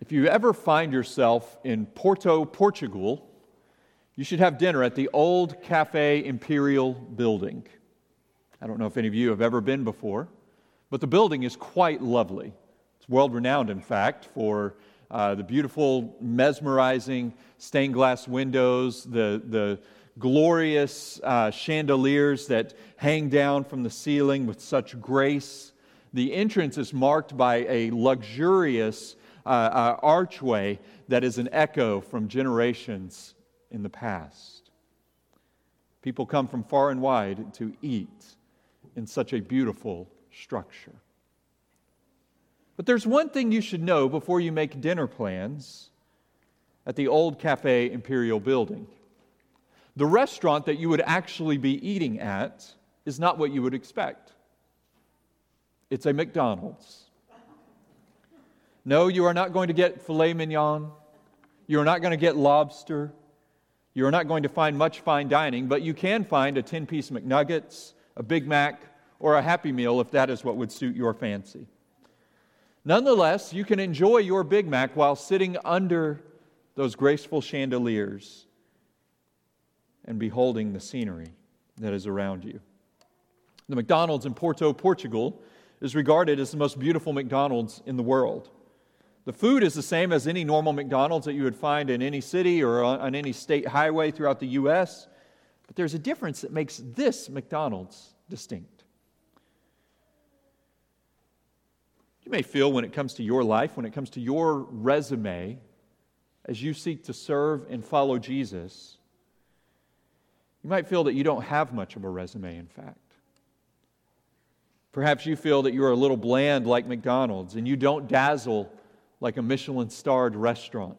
If you ever find yourself in Porto, Portugal, you should have dinner at the old Cafe Imperial building. I don't know if any of you have ever been before, but the building is quite lovely. It's world renowned, in fact, for uh, the beautiful, mesmerizing stained glass windows, the, the glorious uh, chandeliers that hang down from the ceiling with such grace. The entrance is marked by a luxurious uh, archway that is an echo from generations in the past. People come from far and wide to eat in such a beautiful structure. But there's one thing you should know before you make dinner plans at the old Cafe Imperial building. The restaurant that you would actually be eating at is not what you would expect. It's a McDonald's. No, you are not going to get filet mignon. You are not going to get lobster. You are not going to find much fine dining, but you can find a 10 piece McNuggets, a Big Mac, or a Happy Meal if that is what would suit your fancy. Nonetheless, you can enjoy your Big Mac while sitting under those graceful chandeliers and beholding the scenery that is around you. The McDonald's in Porto, Portugal, is regarded as the most beautiful McDonald's in the world. The food is the same as any normal McDonald's that you would find in any city or on any state highway throughout the U.S., but there's a difference that makes this McDonald's distinct. You may feel when it comes to your life, when it comes to your resume, as you seek to serve and follow Jesus, you might feel that you don't have much of a resume, in fact. Perhaps you feel that you're a little bland like McDonald's and you don't dazzle like a Michelin starred restaurant.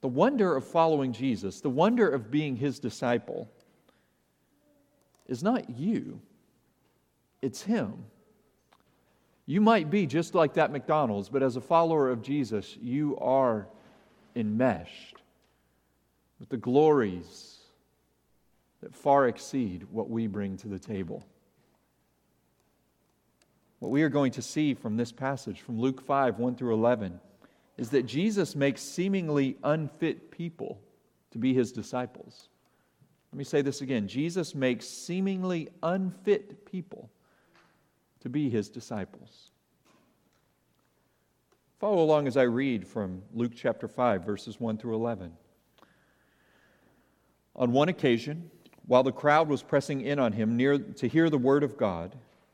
The wonder of following Jesus, the wonder of being his disciple, is not you, it's him. You might be just like that McDonald's, but as a follower of Jesus, you are enmeshed with the glories that far exceed what we bring to the table. What we are going to see from this passage, from Luke 5 1 through 11, is that Jesus makes seemingly unfit people to be his disciples. Let me say this again Jesus makes seemingly unfit people to be his disciples. Follow along as I read from Luke chapter 5, verses 1 through 11. On one occasion, while the crowd was pressing in on him near to hear the word of God,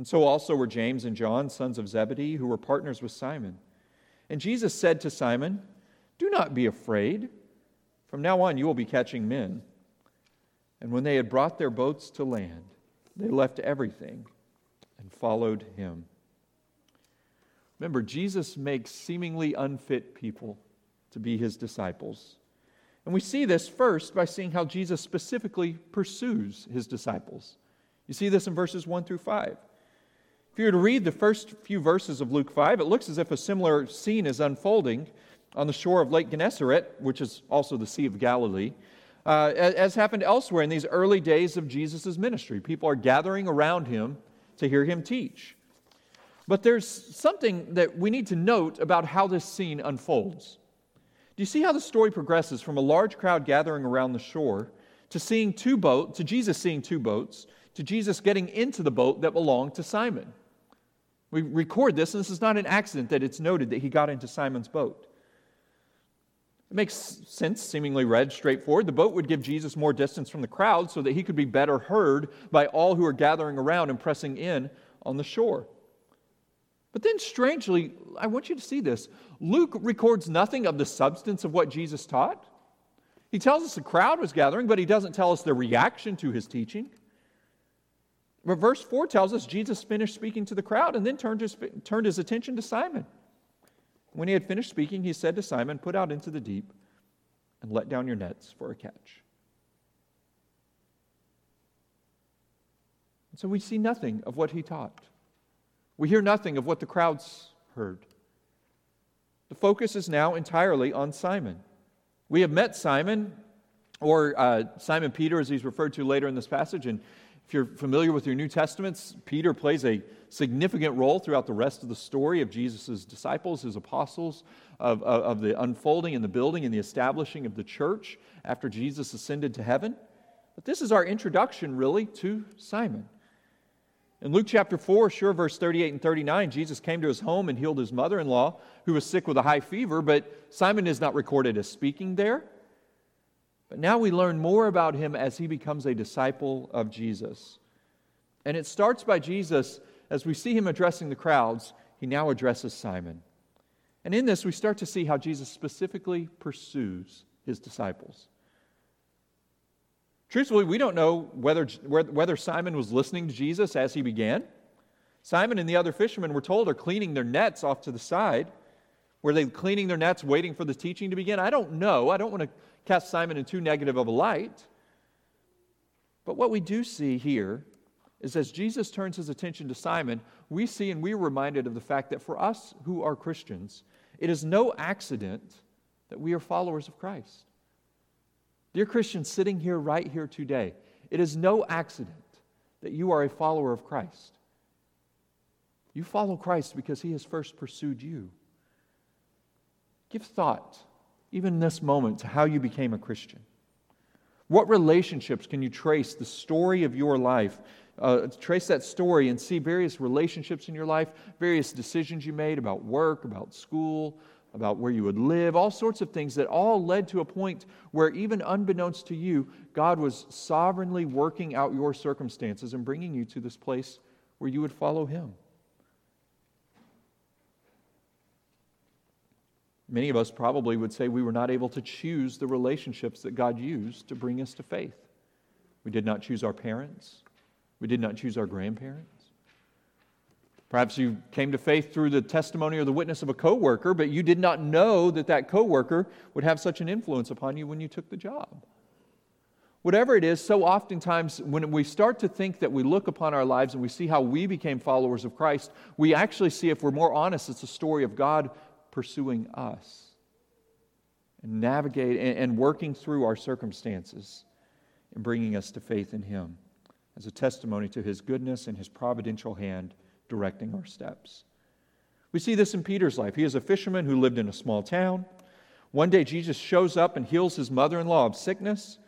And so also were James and John, sons of Zebedee, who were partners with Simon. And Jesus said to Simon, Do not be afraid. From now on, you will be catching men. And when they had brought their boats to land, they left everything and followed him. Remember, Jesus makes seemingly unfit people to be his disciples. And we see this first by seeing how Jesus specifically pursues his disciples. You see this in verses 1 through 5. If you were to read the first few verses of Luke 5, it looks as if a similar scene is unfolding on the shore of Lake Gennesaret, which is also the Sea of Galilee, uh, as happened elsewhere in these early days of Jesus' ministry. People are gathering around him to hear him teach. But there's something that we need to note about how this scene unfolds. Do you see how the story progresses from a large crowd gathering around the shore to seeing two boats, to Jesus seeing two boats, to Jesus getting into the boat that belonged to Simon? We record this, and this is not an accident that it's noted that he got into Simon's boat. It makes sense, seemingly read straightforward. The boat would give Jesus more distance from the crowd so that he could be better heard by all who are gathering around and pressing in on the shore. But then, strangely, I want you to see this. Luke records nothing of the substance of what Jesus taught. He tells us the crowd was gathering, but he doesn't tell us their reaction to his teaching. But verse 4 tells us Jesus finished speaking to the crowd and then turned his, turned his attention to Simon. When he had finished speaking, he said to Simon, Put out into the deep and let down your nets for a catch. And so we see nothing of what he taught. We hear nothing of what the crowds heard. The focus is now entirely on Simon. We have met Simon, or uh, Simon Peter, as he's referred to later in this passage, and if you're familiar with your New Testaments, Peter plays a significant role throughout the rest of the story of Jesus' disciples, his apostles, of, of, of, the unfolding and the building and the establishing of the church after Jesus ascended to heaven. But this is our introduction, really, to Simon. In Luke chapter 4, sure, verse 38 and 39, Jesus came to his home and healed his mother in law, who was sick with a high fever, but Simon is not recorded as speaking there. But now we learn more about him as he becomes a disciple of Jesus. And it starts by Jesus, as we see him addressing the crowds, he now addresses Simon. And in this, we start to see how Jesus specifically pursues his disciples. Truthfully, we don't know whether, whether Simon was listening to Jesus as he began. Simon and the other fishermen, we're told, are cleaning their nets off to the side. Were they cleaning their nets, waiting for the teaching to begin? I don't know. I don't want to cast Simon in too negative of a light. But what we do see here is as Jesus turns his attention to Simon, we see and we're reminded of the fact that for us who are Christians, it is no accident that we are followers of Christ. Dear Christians sitting here right here today, it is no accident that you are a follower of Christ. You follow Christ because he has first pursued you. Give thought, even in this moment, to how you became a Christian. What relationships can you trace the story of your life? Uh, trace that story and see various relationships in your life, various decisions you made about work, about school, about where you would live, all sorts of things that all led to a point where, even unbeknownst to you, God was sovereignly working out your circumstances and bringing you to this place where you would follow Him. Many of us probably would say we were not able to choose the relationships that God used to bring us to faith. We did not choose our parents, we did not choose our grandparents. Perhaps you came to faith through the testimony or the witness of a coworker, but you did not know that that coworker would have such an influence upon you when you took the job. Whatever it is, so oftentimes when we start to think that we look upon our lives and we see how we became followers of Christ, we actually see, if we're more honest, it's a story of God pursuing us and navigate and working through our circumstances and bringing us to faith in Him as a testimony to His goodness and His providential hand directing our steps. We see this in Peter's life. He is a fisherman who lived in a small town. One day, Jesus shows up and heals his mother in law of sickness.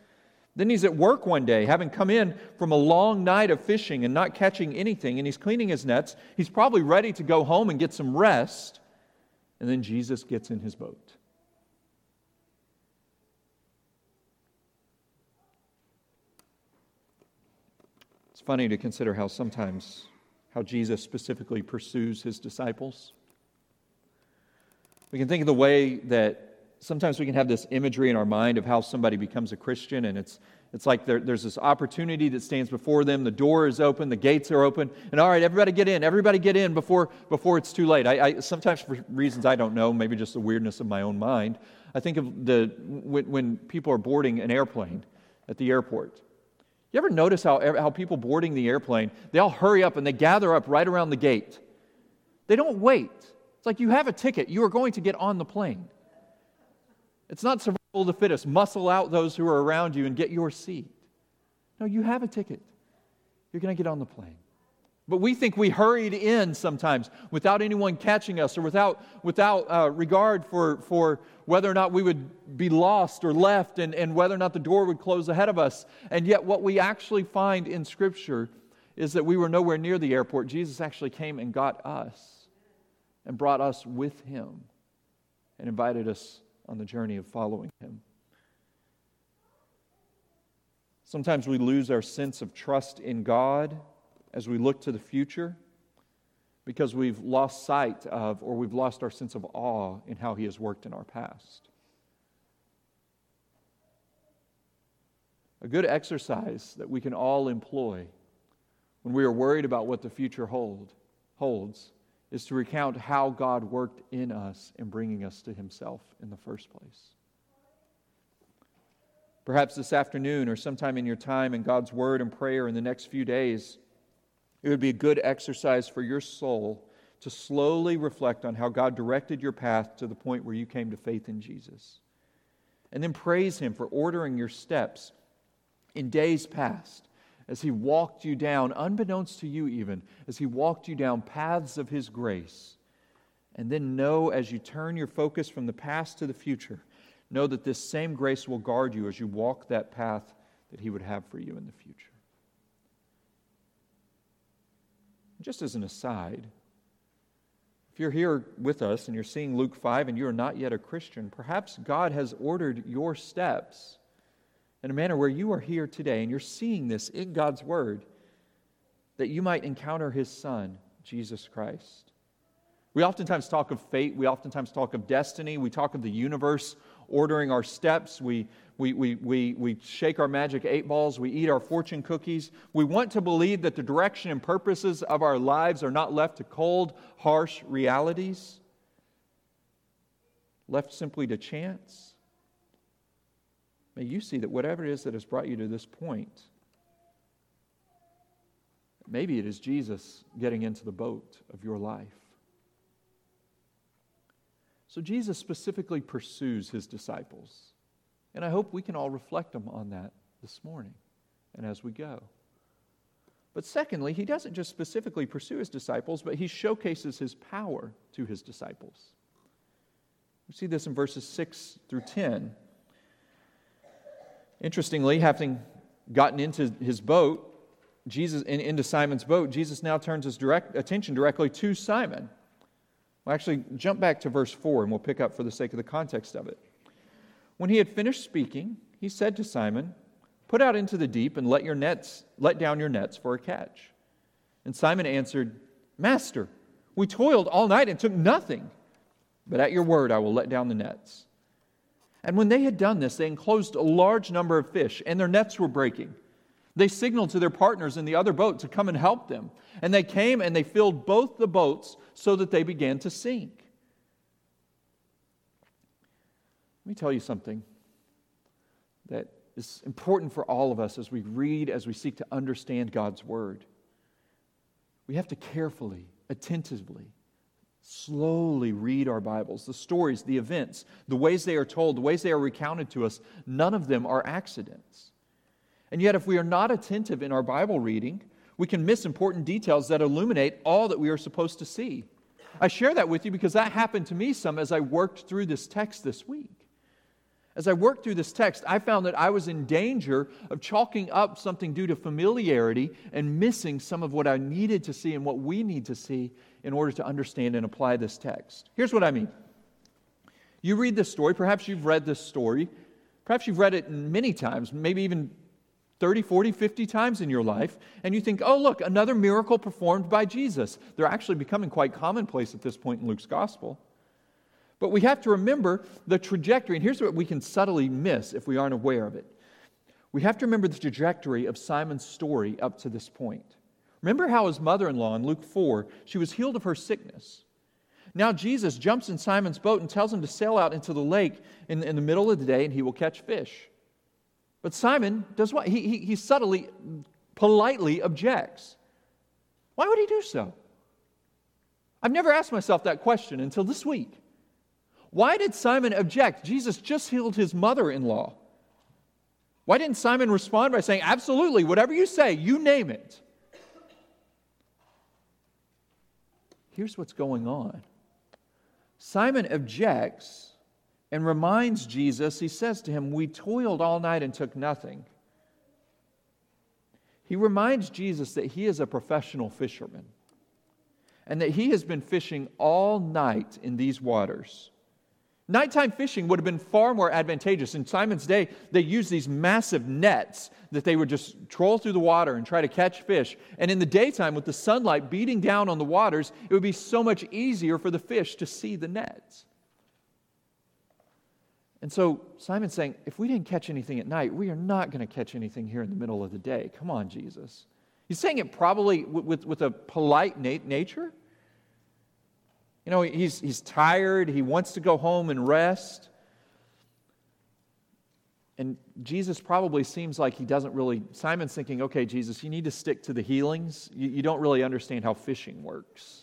Then he's at work one day, having come in from a long night of fishing and not catching anything, and he's cleaning his nets. He's probably ready to go home and get some rest. And then Jesus gets in his boat. It's funny to consider how sometimes how Jesus specifically pursues his disciples. We can think of the way that sometimes we can have this imagery in our mind of how somebody becomes a Christian, and it's it's like there, there's this opportunity that stands before them. The door is open, the gates are open, and all right, everybody get in. Everybody get in before, before it's too late. I, I, sometimes, for reasons I don't know, maybe just the weirdness of my own mind, I think of the when, when people are boarding an airplane at the airport. You ever notice how, how people boarding the airplane, they all hurry up and they gather up right around the gate? They don't wait. It's like you have a ticket, you are going to get on the plane. It's not survival the fittest. Muscle out those who are around you and get your seat. No, you have a ticket. You're going to get on the plane. But we think we hurried in sometimes without anyone catching us or without, without uh, regard for, for whether or not we would be lost or left and, and whether or not the door would close ahead of us. And yet, what we actually find in Scripture is that we were nowhere near the airport. Jesus actually came and got us and brought us with him and invited us on the journey of following Him. Sometimes we lose our sense of trust in God as we look to the future because we've lost sight of or we've lost our sense of awe in how He has worked in our past. A good exercise that we can all employ when we are worried about what the future hold, holds is to recount how God worked in us in bringing us to Himself in the first place. Perhaps this afternoon or sometime in your time in God's Word and prayer in the next few days, it would be a good exercise for your soul to slowly reflect on how God directed your path to the point where you came to faith in Jesus. And then praise Him for ordering your steps in days past as He walked you down, unbeknownst to you even, as He walked you down paths of His grace. And then know as you turn your focus from the past to the future, know that this same grace will guard you as you walk that path that He would have for you in the future. Just as an aside, if you're here with us and you're seeing Luke 5 and you are not yet a Christian, perhaps God has ordered your steps in a manner where you are here today and you're seeing this in God's Word, that you might encounter His Son, Jesus Christ. We oftentimes talk of fate, we oftentimes talk of destiny, we talk of the universe ordering our steps, we, we, we, we, we shake our magic eight balls, we eat our fortune cookies. We want to believe that the direction and purposes of our lives are not left to cold, harsh realities, left simply to chance. May you see that whatever it is that has brought you to this point, maybe it is Jesus getting into the boat of your life. So Jesus specifically pursues his disciples. And I hope we can all reflect on that this morning and as we go. But secondly, he doesn't just specifically pursue his disciples, but he showcases his power to his disciples. We see this in verses 6 through 10. Interestingly, having gotten into his boat, Jesus in, into Simon's boat, Jesus now turns his direct attention directly to Simon. We'll actually jump back to verse 4 and we'll pick up for the sake of the context of it. When he had finished speaking, he said to Simon, Put out into the deep and let your nets let down your nets for a catch. And Simon answered, Master, we toiled all night and took nothing, but at your word I will let down the nets. And when they had done this, they enclosed a large number of fish, and their nets were breaking. They signaled to their partners in the other boat to come and help them. And they came and they filled both the boats so that they began to sink. Let me tell you something that is important for all of us as we read, as we seek to understand God's Word. We have to carefully, attentively, slowly read our Bibles. The stories, the events, the ways they are told, the ways they are recounted to us, none of them are accidents. And yet, if we are not attentive in our Bible reading, we can miss important details that illuminate all that we are supposed to see. I share that with you because that happened to me some as I worked through this text this week. As I worked through this text, I found that I was in danger of chalking up something due to familiarity and missing some of what I needed to see and what we need to see in order to understand and apply this text. Here's what I mean you read this story, perhaps you've read this story, perhaps you've read it many times, maybe even 30, 40, 50 times in your life, and you think, oh, look, another miracle performed by Jesus. They're actually becoming quite commonplace at this point in Luke's gospel. But we have to remember the trajectory, and here's what we can subtly miss if we aren't aware of it. We have to remember the trajectory of Simon's story up to this point. Remember how his mother in law in Luke 4, she was healed of her sickness. Now Jesus jumps in Simon's boat and tells him to sail out into the lake in, in the middle of the day and he will catch fish. But Simon does what? He, he, he subtly, politely objects. Why would he do so? I've never asked myself that question until this week. Why did Simon object? Jesus just healed his mother in law. Why didn't Simon respond by saying, Absolutely, whatever you say, you name it? Here's what's going on Simon objects and reminds Jesus, he says to him, We toiled all night and took nothing. He reminds Jesus that he is a professional fisherman and that he has been fishing all night in these waters. Nighttime fishing would have been far more advantageous. In Simon's day, they used these massive nets that they would just troll through the water and try to catch fish. And in the daytime, with the sunlight beating down on the waters, it would be so much easier for the fish to see the nets. And so Simon's saying, if we didn't catch anything at night, we are not going to catch anything here in the middle of the day. Come on, Jesus. He's saying it probably with, with, with a polite nat- nature. You know, he's, he's tired, he wants to go home and rest. And Jesus probably seems like he doesn't really. Simon's thinking, okay, Jesus, you need to stick to the healings. You, you don't really understand how fishing works.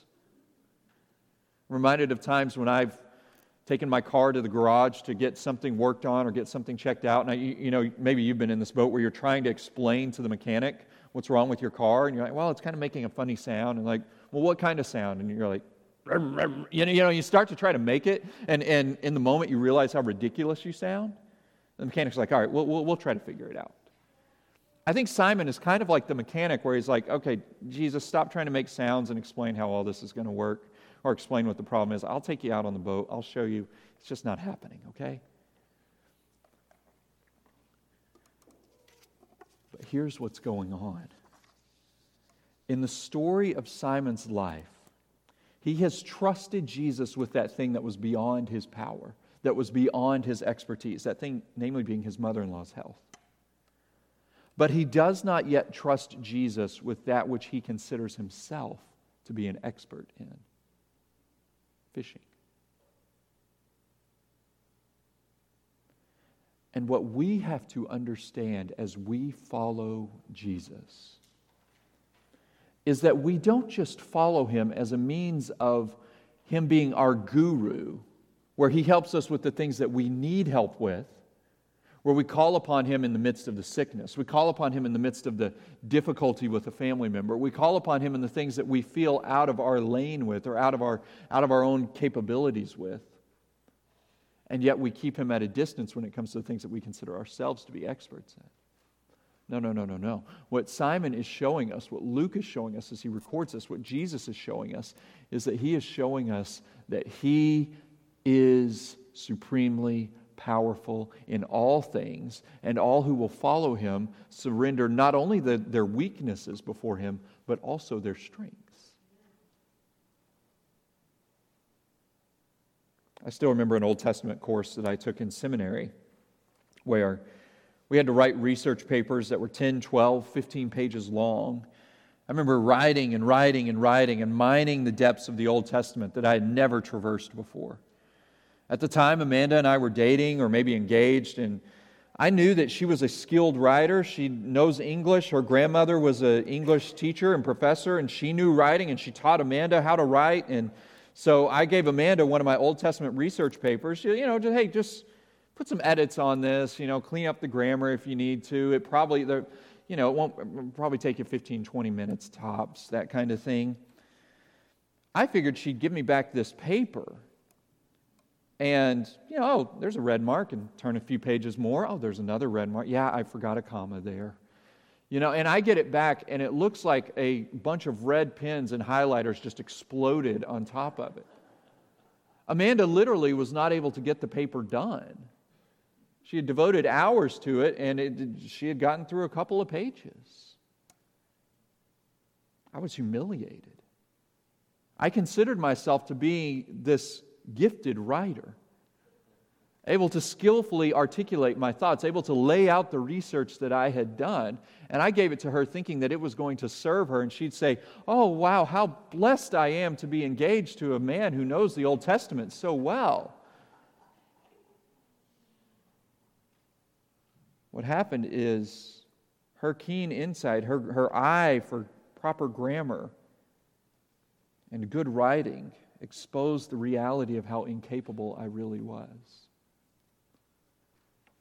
I'm reminded of times when I've taken my car to the garage to get something worked on or get something checked out. Now, you, you, know, maybe you've been in this boat where you're trying to explain to the mechanic what's wrong with your car, and you're like, well, it's kind of making a funny sound. And like, well, what kind of sound? And you're like, you know, you know, you start to try to make it, and, and in the moment you realize how ridiculous you sound. The mechanic's like, all right, we'll, we'll, we'll try to figure it out. I think Simon is kind of like the mechanic where he's like, okay, Jesus, stop trying to make sounds and explain how all this is going to work or explain what the problem is. I'll take you out on the boat. I'll show you. It's just not happening, okay? But here's what's going on. In the story of Simon's life, he has trusted Jesus with that thing that was beyond his power, that was beyond his expertise, that thing, namely, being his mother in law's health. But he does not yet trust Jesus with that which he considers himself to be an expert in fishing. And what we have to understand as we follow Jesus is that we don't just follow him as a means of him being our guru, where he helps us with the things that we need help with, where we call upon him in the midst of the sickness. We call upon him in the midst of the difficulty with a family member. We call upon him in the things that we feel out of our lane with or out of our, out of our own capabilities with. And yet we keep him at a distance when it comes to the things that we consider ourselves to be experts in. No, no, no, no, no. What Simon is showing us, what Luke is showing us as he records this, what Jesus is showing us, is that he is showing us that he is supremely powerful in all things, and all who will follow him surrender not only the, their weaknesses before him, but also their strengths. I still remember an Old Testament course that I took in seminary where we had to write research papers that were 10, 12, 15 pages long. I remember writing and writing and writing and mining the depths of the Old Testament that I had never traversed before. At the time, Amanda and I were dating or maybe engaged, and I knew that she was a skilled writer. She knows English. Her grandmother was an English teacher and professor, and she knew writing, and she taught Amanda how to write. And so I gave Amanda one of my Old Testament research papers. You know, just, hey, just put some edits on this. You know, clean up the grammar if you need to. It probably, you know, it won't probably take you 15, 20 minutes tops, that kind of thing. I figured she'd give me back this paper and, you know, oh, there's a red mark, and turn a few pages more. Oh, there's another red mark. Yeah, I forgot a comma there. You know, and I get it back, and it looks like a bunch of red pens and highlighters just exploded on top of it. Amanda literally was not able to get the paper done. She had devoted hours to it, and it, she had gotten through a couple of pages. I was humiliated. I considered myself to be this gifted writer, able to skillfully articulate my thoughts, able to lay out the research that I had done. And I gave it to her thinking that it was going to serve her. And she'd say, Oh, wow, how blessed I am to be engaged to a man who knows the Old Testament so well. What happened is her keen insight, her, her eye for proper grammar and good writing, exposed the reality of how incapable I really was.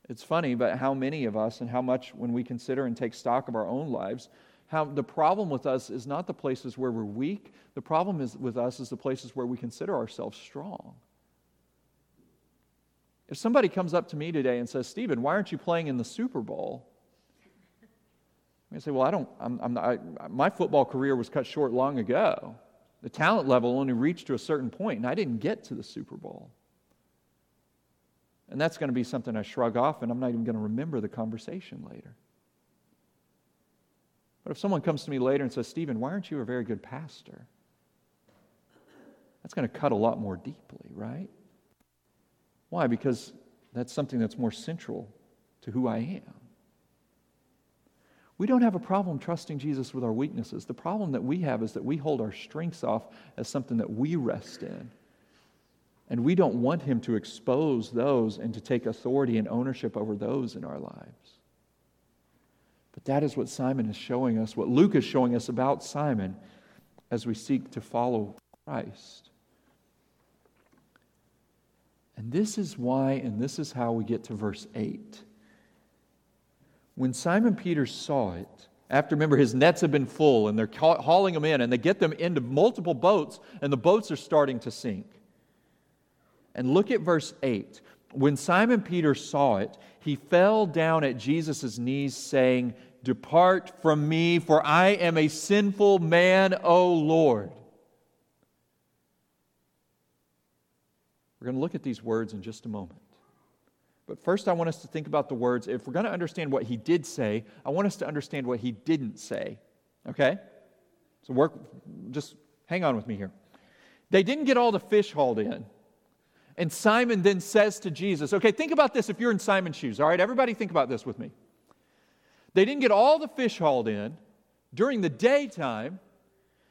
It's funny, but how many of us, and how much when we consider and take stock of our own lives, how the problem with us is not the places where we're weak. The problem is with us is the places where we consider ourselves strong. If somebody comes up to me today and says, Stephen, why aren't you playing in the Super Bowl? I say, well, I don't, I'm, I'm not, I, my football career was cut short long ago. The talent level only reached to a certain point, and I didn't get to the Super Bowl. And that's going to be something I shrug off, and I'm not even going to remember the conversation later. But if someone comes to me later and says, Stephen, why aren't you a very good pastor? That's going to cut a lot more deeply, right? Why? Because that's something that's more central to who I am. We don't have a problem trusting Jesus with our weaknesses. The problem that we have is that we hold our strengths off as something that we rest in. And we don't want him to expose those and to take authority and ownership over those in our lives. But that is what Simon is showing us, what Luke is showing us about Simon as we seek to follow Christ. And this is why, and this is how we get to verse 8. When Simon Peter saw it, after remember his nets have been full and they're hauling them in and they get them into multiple boats and the boats are starting to sink. And look at verse 8. When Simon Peter saw it, he fell down at Jesus' knees, saying, Depart from me, for I am a sinful man, O Lord. We're going to look at these words in just a moment. But first, I want us to think about the words. If we're going to understand what he did say, I want us to understand what he didn't say. Okay? So, work, just hang on with me here. They didn't get all the fish hauled in. And Simon then says to Jesus, okay, think about this if you're in Simon's shoes. All right, everybody think about this with me. They didn't get all the fish hauled in during the daytime.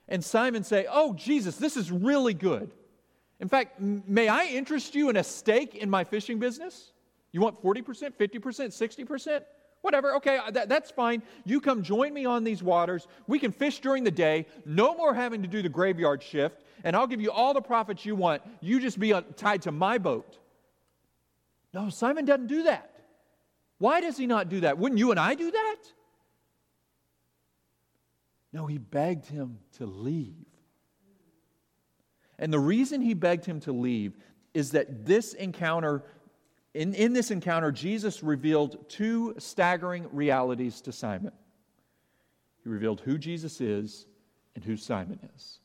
And Simon say, oh, Jesus, this is really good. In fact, may I interest you in a stake in my fishing business? You want 40%, 50%, 60%? Whatever, okay, uh, that, that's fine. You come join me on these waters. We can fish during the day. No more having to do the graveyard shift and I'll give you all the profits you want. You just be uh, tied to my boat. No, Simon doesn't do that. Why does he not do that? Wouldn't you and I do that? No, he begged him to leave. And the reason he begged him to leave is that this encounter, in, in this encounter, Jesus revealed two staggering realities to Simon. He revealed who Jesus is and who Simon is.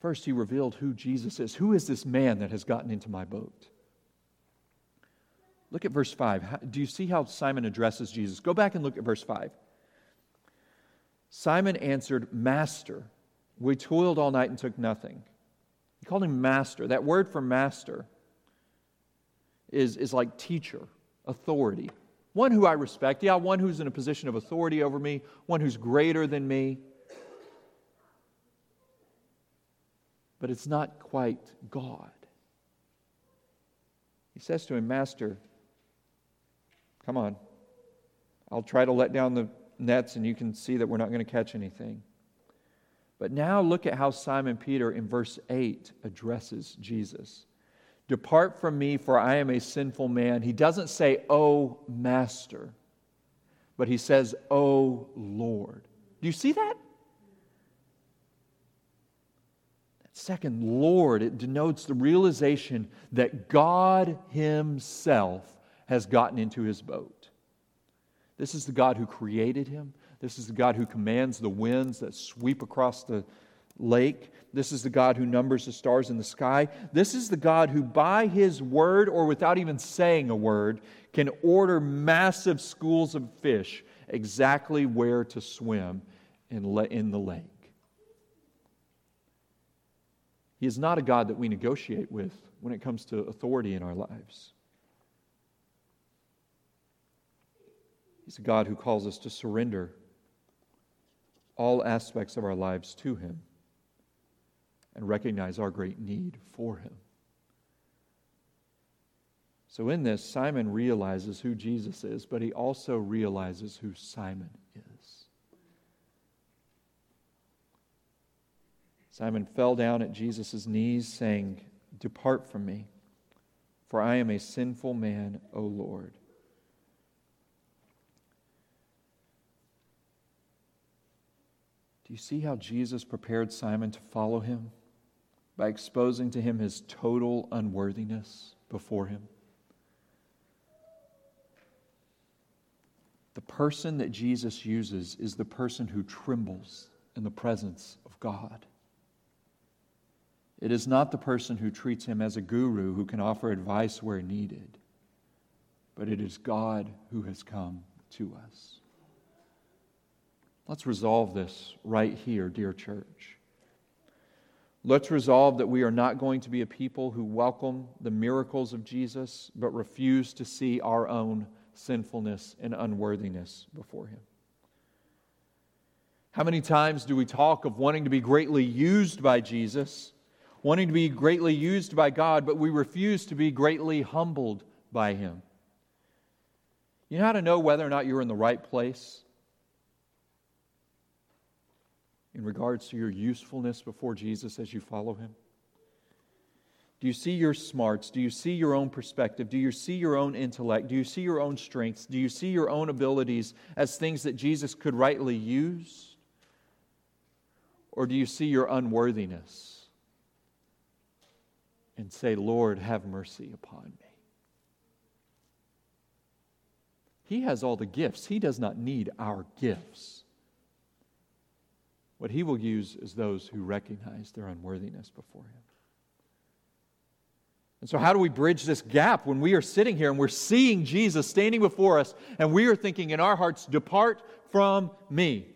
First, he revealed who Jesus is. Who is this man that has gotten into my boat? Look at verse 5. Do you see how Simon addresses Jesus? Go back and look at verse 5. Simon answered, Master, we toiled all night and took nothing. He called him master. That word for master is, is like teacher, authority. One who I respect. Yeah, one who's in a position of authority over me, one who's greater than me. but it's not quite God. He says to him, Master, come on. I'll try to let down the nets and you can see that we're not going to catch anything. But now look at how Simon Peter in verse 8 addresses Jesus. Depart from me, for I am a sinful man. He doesn't say, Oh, Master, but he says, Oh, Lord. Do you see that? Second, Lord, it denotes the realization that God Himself has gotten into His boat. This is the God who created him. This is the God who commands the winds that sweep across the lake. This is the God who numbers the stars in the sky. This is the God who, by his word or without even saying a word, can order massive schools of fish exactly where to swim in, the lake. He is not a God that we negotiate with when it comes to authority in our lives. He's a God who calls us to surrender all aspects of our lives to Him and recognize our great need for Him. So, in this, Simon realizes who Jesus is, but he also realizes who Simon is. Simon fell down at Jesus' knees, saying, Depart from me, for I am a sinful man, O Lord. You see how Jesus prepared Simon to follow him? By exposing to him his total unworthiness before him. The person that Jesus uses is the person who trembles in the presence of God. It is not the person who treats him as a guru who can offer advice where needed, but it is God who has come to us. Let's resolve this right here, dear church. Let's resolve that we are not going to be a people who welcome the miracles of Jesus, but refuse to see our own sinfulness and unworthiness before Him. How many times do we talk of wanting to be greatly used by Jesus, wanting to be greatly used by God, but we refuse to be greatly humbled by Him? You know how to know whether or not you're in the right place? In regards to your usefulness before Jesus as you follow Him? Do you see your smarts? Do you see your own perspective? Do you see your own intellect? Do you see your own strengths? Do you see your own abilities as things that Jesus could rightly use? Or do you see your unworthiness and say, Lord, have mercy upon me? He has all the gifts, He does not need our gifts. What He will use is those who recognize their unworthiness before Him. And so, how do we bridge this gap when we are sitting here and we're seeing Jesus standing before us and we are thinking in our hearts, Depart from me?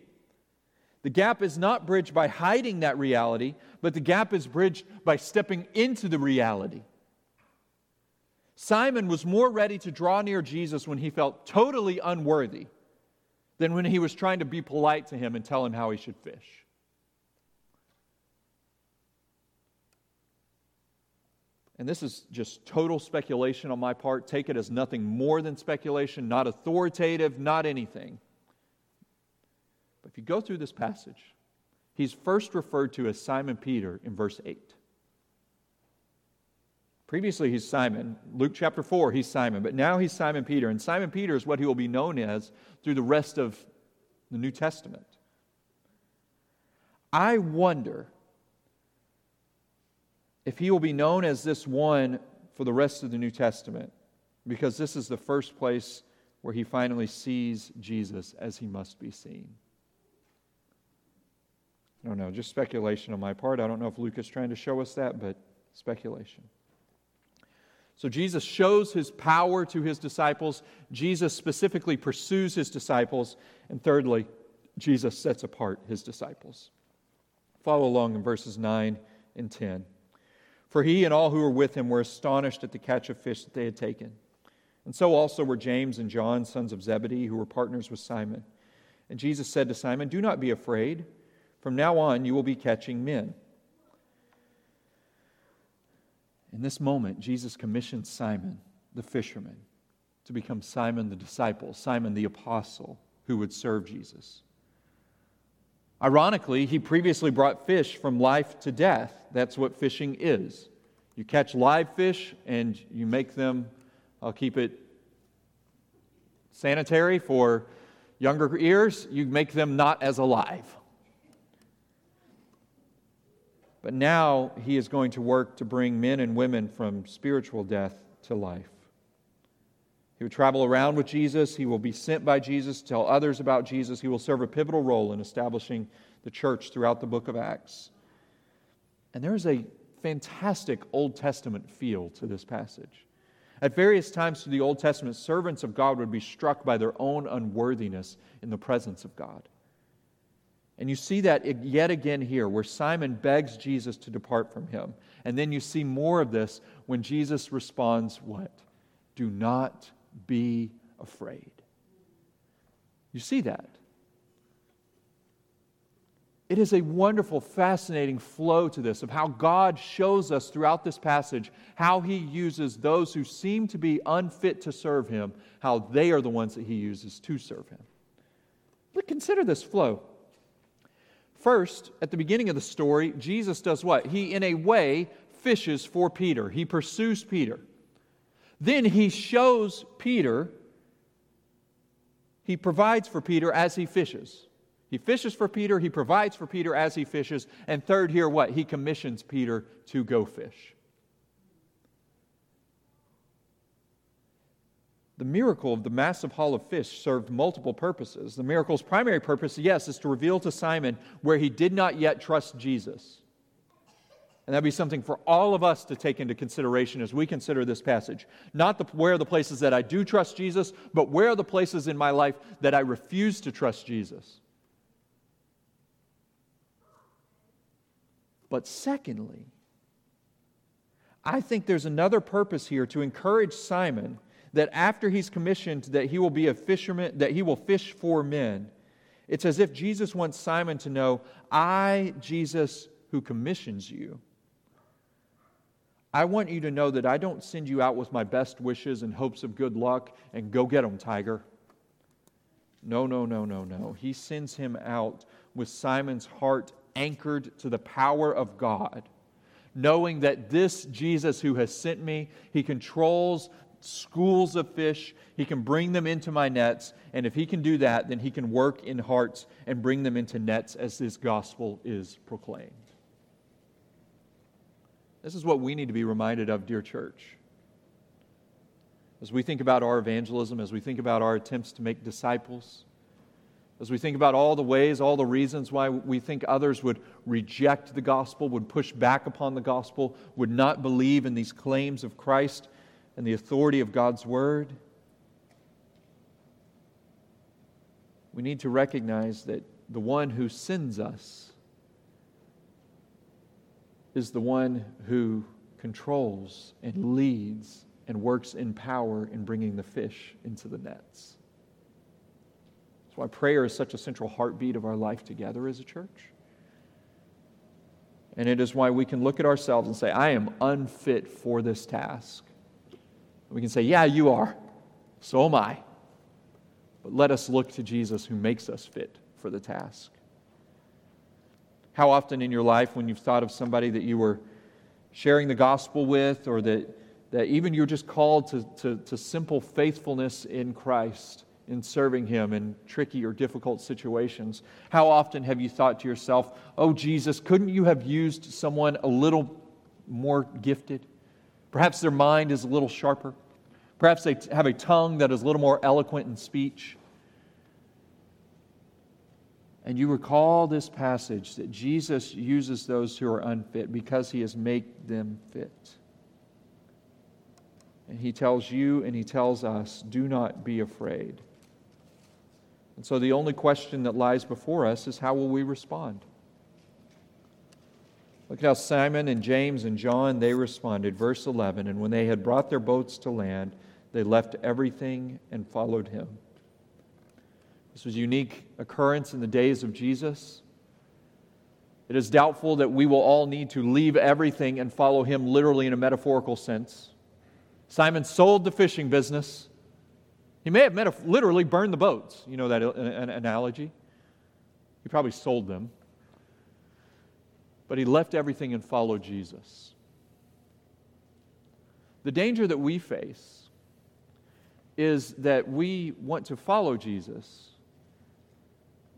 The gap is not bridged by hiding that reality, but the gap is bridged by stepping into the reality. Simon was more ready to draw near Jesus when he felt totally unworthy than when he was trying to be polite to him and tell him how he should fish. and this is just total speculation on my part. Take it as nothing more than speculation, not authoritative, not anything. But if you go through this passage, he's first referred to as Simon Peter in verse 8. Previously, he's Simon. Luke chapter 4, he's Simon. But now he's Simon Peter. And Simon Peter is what he will be known as through the rest of the New Testament. I wonder if he will be known as this one for the rest of the New Testament, because this is the first place where he finally sees Jesus as he must be seen. I don't know, just speculation on my part. I don't know if Luke is trying to show us that, but speculation. So Jesus shows his power to his disciples. Jesus specifically pursues his disciples. And thirdly, Jesus sets apart his disciples. Follow along in verses 9 and 10. For he and all who were with him were astonished at the catch of fish that they had taken. And so also were James and John, sons of Zebedee, who were partners with Simon. And Jesus said to Simon, Do not be afraid. From now on, you will be catching men. In this moment, Jesus commissioned Simon, the fisherman, to become Simon the disciple, Simon the apostle, who would serve Jesus. Ironically, he previously brought fish from life to death. That's what fishing is. You catch live fish and you make them, I'll keep it sanitary for younger ears, you make them not as alive. But now he is going to work to bring men and women from spiritual death to life. He will travel around with Jesus. He will be sent by Jesus to tell others about Jesus. He will serve a pivotal role in establishing the church throughout the book of Acts. And there is a fantastic Old Testament feel to this passage. At various times through the Old Testament, servants of God would be struck by their own unworthiness in the presence of God. And you see that yet again here, where Simon begs Jesus to depart from him. And then you see more of this when Jesus responds, What? Do not be afraid. You see that. It is a wonderful, fascinating flow to this of how God shows us throughout this passage how he uses those who seem to be unfit to serve him, how they are the ones that he uses to serve him. But consider this flow. First, at the beginning of the story, Jesus does what? He, in a way, fishes for Peter, he pursues Peter. Then he shows Peter, he provides for Peter as he fishes. He fishes for Peter, he provides for Peter as he fishes, and third, here, what? He commissions Peter to go fish. The miracle of the massive haul of fish served multiple purposes. The miracle's primary purpose, yes, is to reveal to Simon where he did not yet trust Jesus. And that'd be something for all of us to take into consideration as we consider this passage. Not the, where are the places that I do trust Jesus, but where are the places in my life that I refuse to trust Jesus? But secondly, I think there's another purpose here to encourage Simon that after he's commissioned that he will be a fisherman, that he will fish for men. It's as if Jesus wants Simon to know, I, Jesus, who commissions you, I want you to know that I don't send you out with my best wishes and hopes of good luck and go get them, tiger. No, no, no, no, no. He sends him out with Simon's heart anchored to the power of God, knowing that this Jesus who has sent me, he controls schools of fish, he can bring them into my nets, and if he can do that, then he can work in hearts and bring them into nets as this gospel is proclaimed. This is what we need to be reminded of, dear church. As we think about our evangelism, as we think about our attempts to make disciples, as we think about all the ways, all the reasons why we think others would reject the gospel, would push back upon the gospel, would not believe in these claims of Christ and the authority of God's word, we need to recognize that the one who sends us is the one who controls and leads and works in power in bringing the fish into the nets. That's why prayer is such a central heartbeat of our life together as a church. And it is why we can look at ourselves and say, I am unfit for this task. We can say, Yeah, you are. So am I. But let us look to Jesus who makes us fit for the task. How often in your life, when you've thought of somebody that you were sharing the gospel with, or that, that even you're just called to, to, to simple faithfulness in Christ, in serving Him in tricky or difficult situations, how often have you thought to yourself, Oh, Jesus, couldn't you have used someone a little more gifted? Perhaps their mind is a little sharper. Perhaps they have a tongue that is a little more eloquent in speech and you recall this passage that Jesus uses those who are unfit because he has made them fit. And he tells you and he tells us, do not be afraid. And so the only question that lies before us is how will we respond? Look at how Simon and James and John they responded. Verse 11, and when they had brought their boats to land, they left everything and followed him. This was a unique occurrence in the days of Jesus. It is doubtful that we will all need to leave everything and follow him literally in a metaphorical sense. Simon sold the fishing business. He may have metaf- literally burned the boats. You know that uh, an analogy? He probably sold them. But he left everything and followed Jesus. The danger that we face is that we want to follow Jesus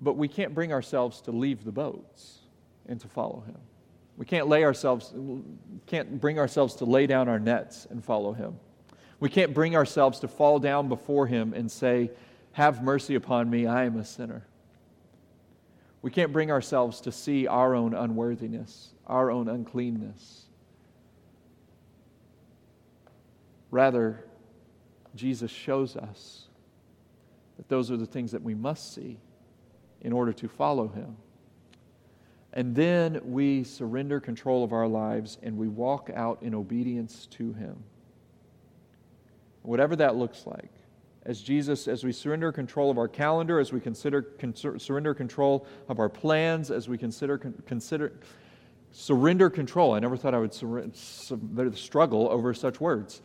but we can't bring ourselves to leave the boats and to follow him. We can't lay ourselves, can't bring ourselves to lay down our nets and follow him. We can't bring ourselves to fall down before him and say, Have mercy upon me, I am a sinner. We can't bring ourselves to see our own unworthiness, our own uncleanness. Rather, Jesus shows us that those are the things that we must see in order to follow him. And then we surrender control of our lives and we walk out in obedience to him. Whatever that looks like. As Jesus, as we surrender control of our calendar, as we consider con- surrender control of our plans, as we consider con- consider surrender control. I never thought I would sur- struggle over such words.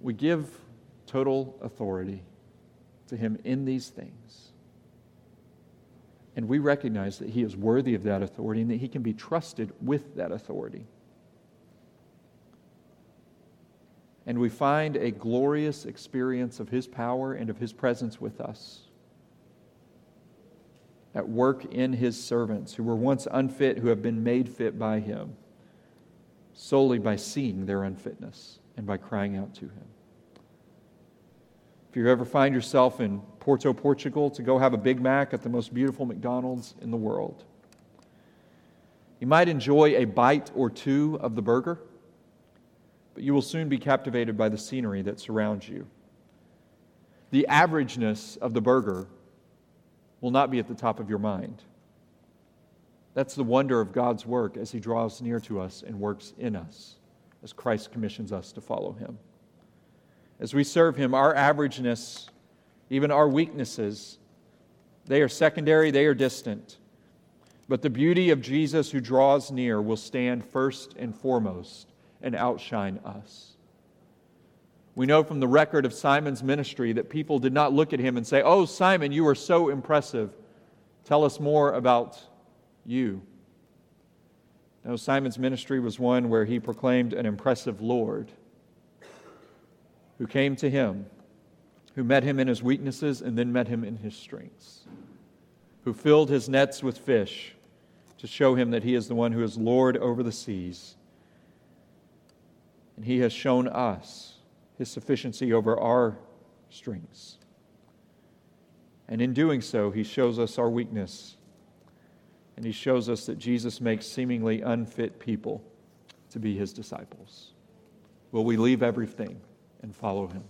We give total authority to Him in these things. And we recognize that He is worthy of that authority and that He can be trusted with that authority. And we find a glorious experience of His power and of His presence with us at work in His servants who were once unfit, who have been made fit by Him solely by seeing their unfitness and by crying out to Him. If you ever find yourself in Porto, Portugal, to go have a Big Mac at the most beautiful McDonald's in the world, You might enjoy a bite or two of the burger, but you will soon be captivated by the scenery that surrounds you. The averageness of the burger will not be at the top of your mind. That's the wonder of God's work as He draws near to us and works in us, as Christ commissions us to follow Him. As we serve Him, our averageness, even our weaknesses, they are secondary, they are distant. But the beauty of Jesus who draws near will stand first and foremost and outshine us. We know from the record of Simon's ministry that people did not look at him and say, Oh, Simon, you are so impressive. Tell us more about you. No, Simon's ministry was one where he proclaimed an impressive Lord who came to him, who met him in his weaknesses and then met him in his strengths, who filled his nets with fish to show him that he is the one who is Lord over the seas. And he has shown us his sufficiency over our strengths. And in doing so, he shows us our weakness. And he shows us that Jesus makes seemingly unfit people to be his disciples. Will we leave everything and follow him?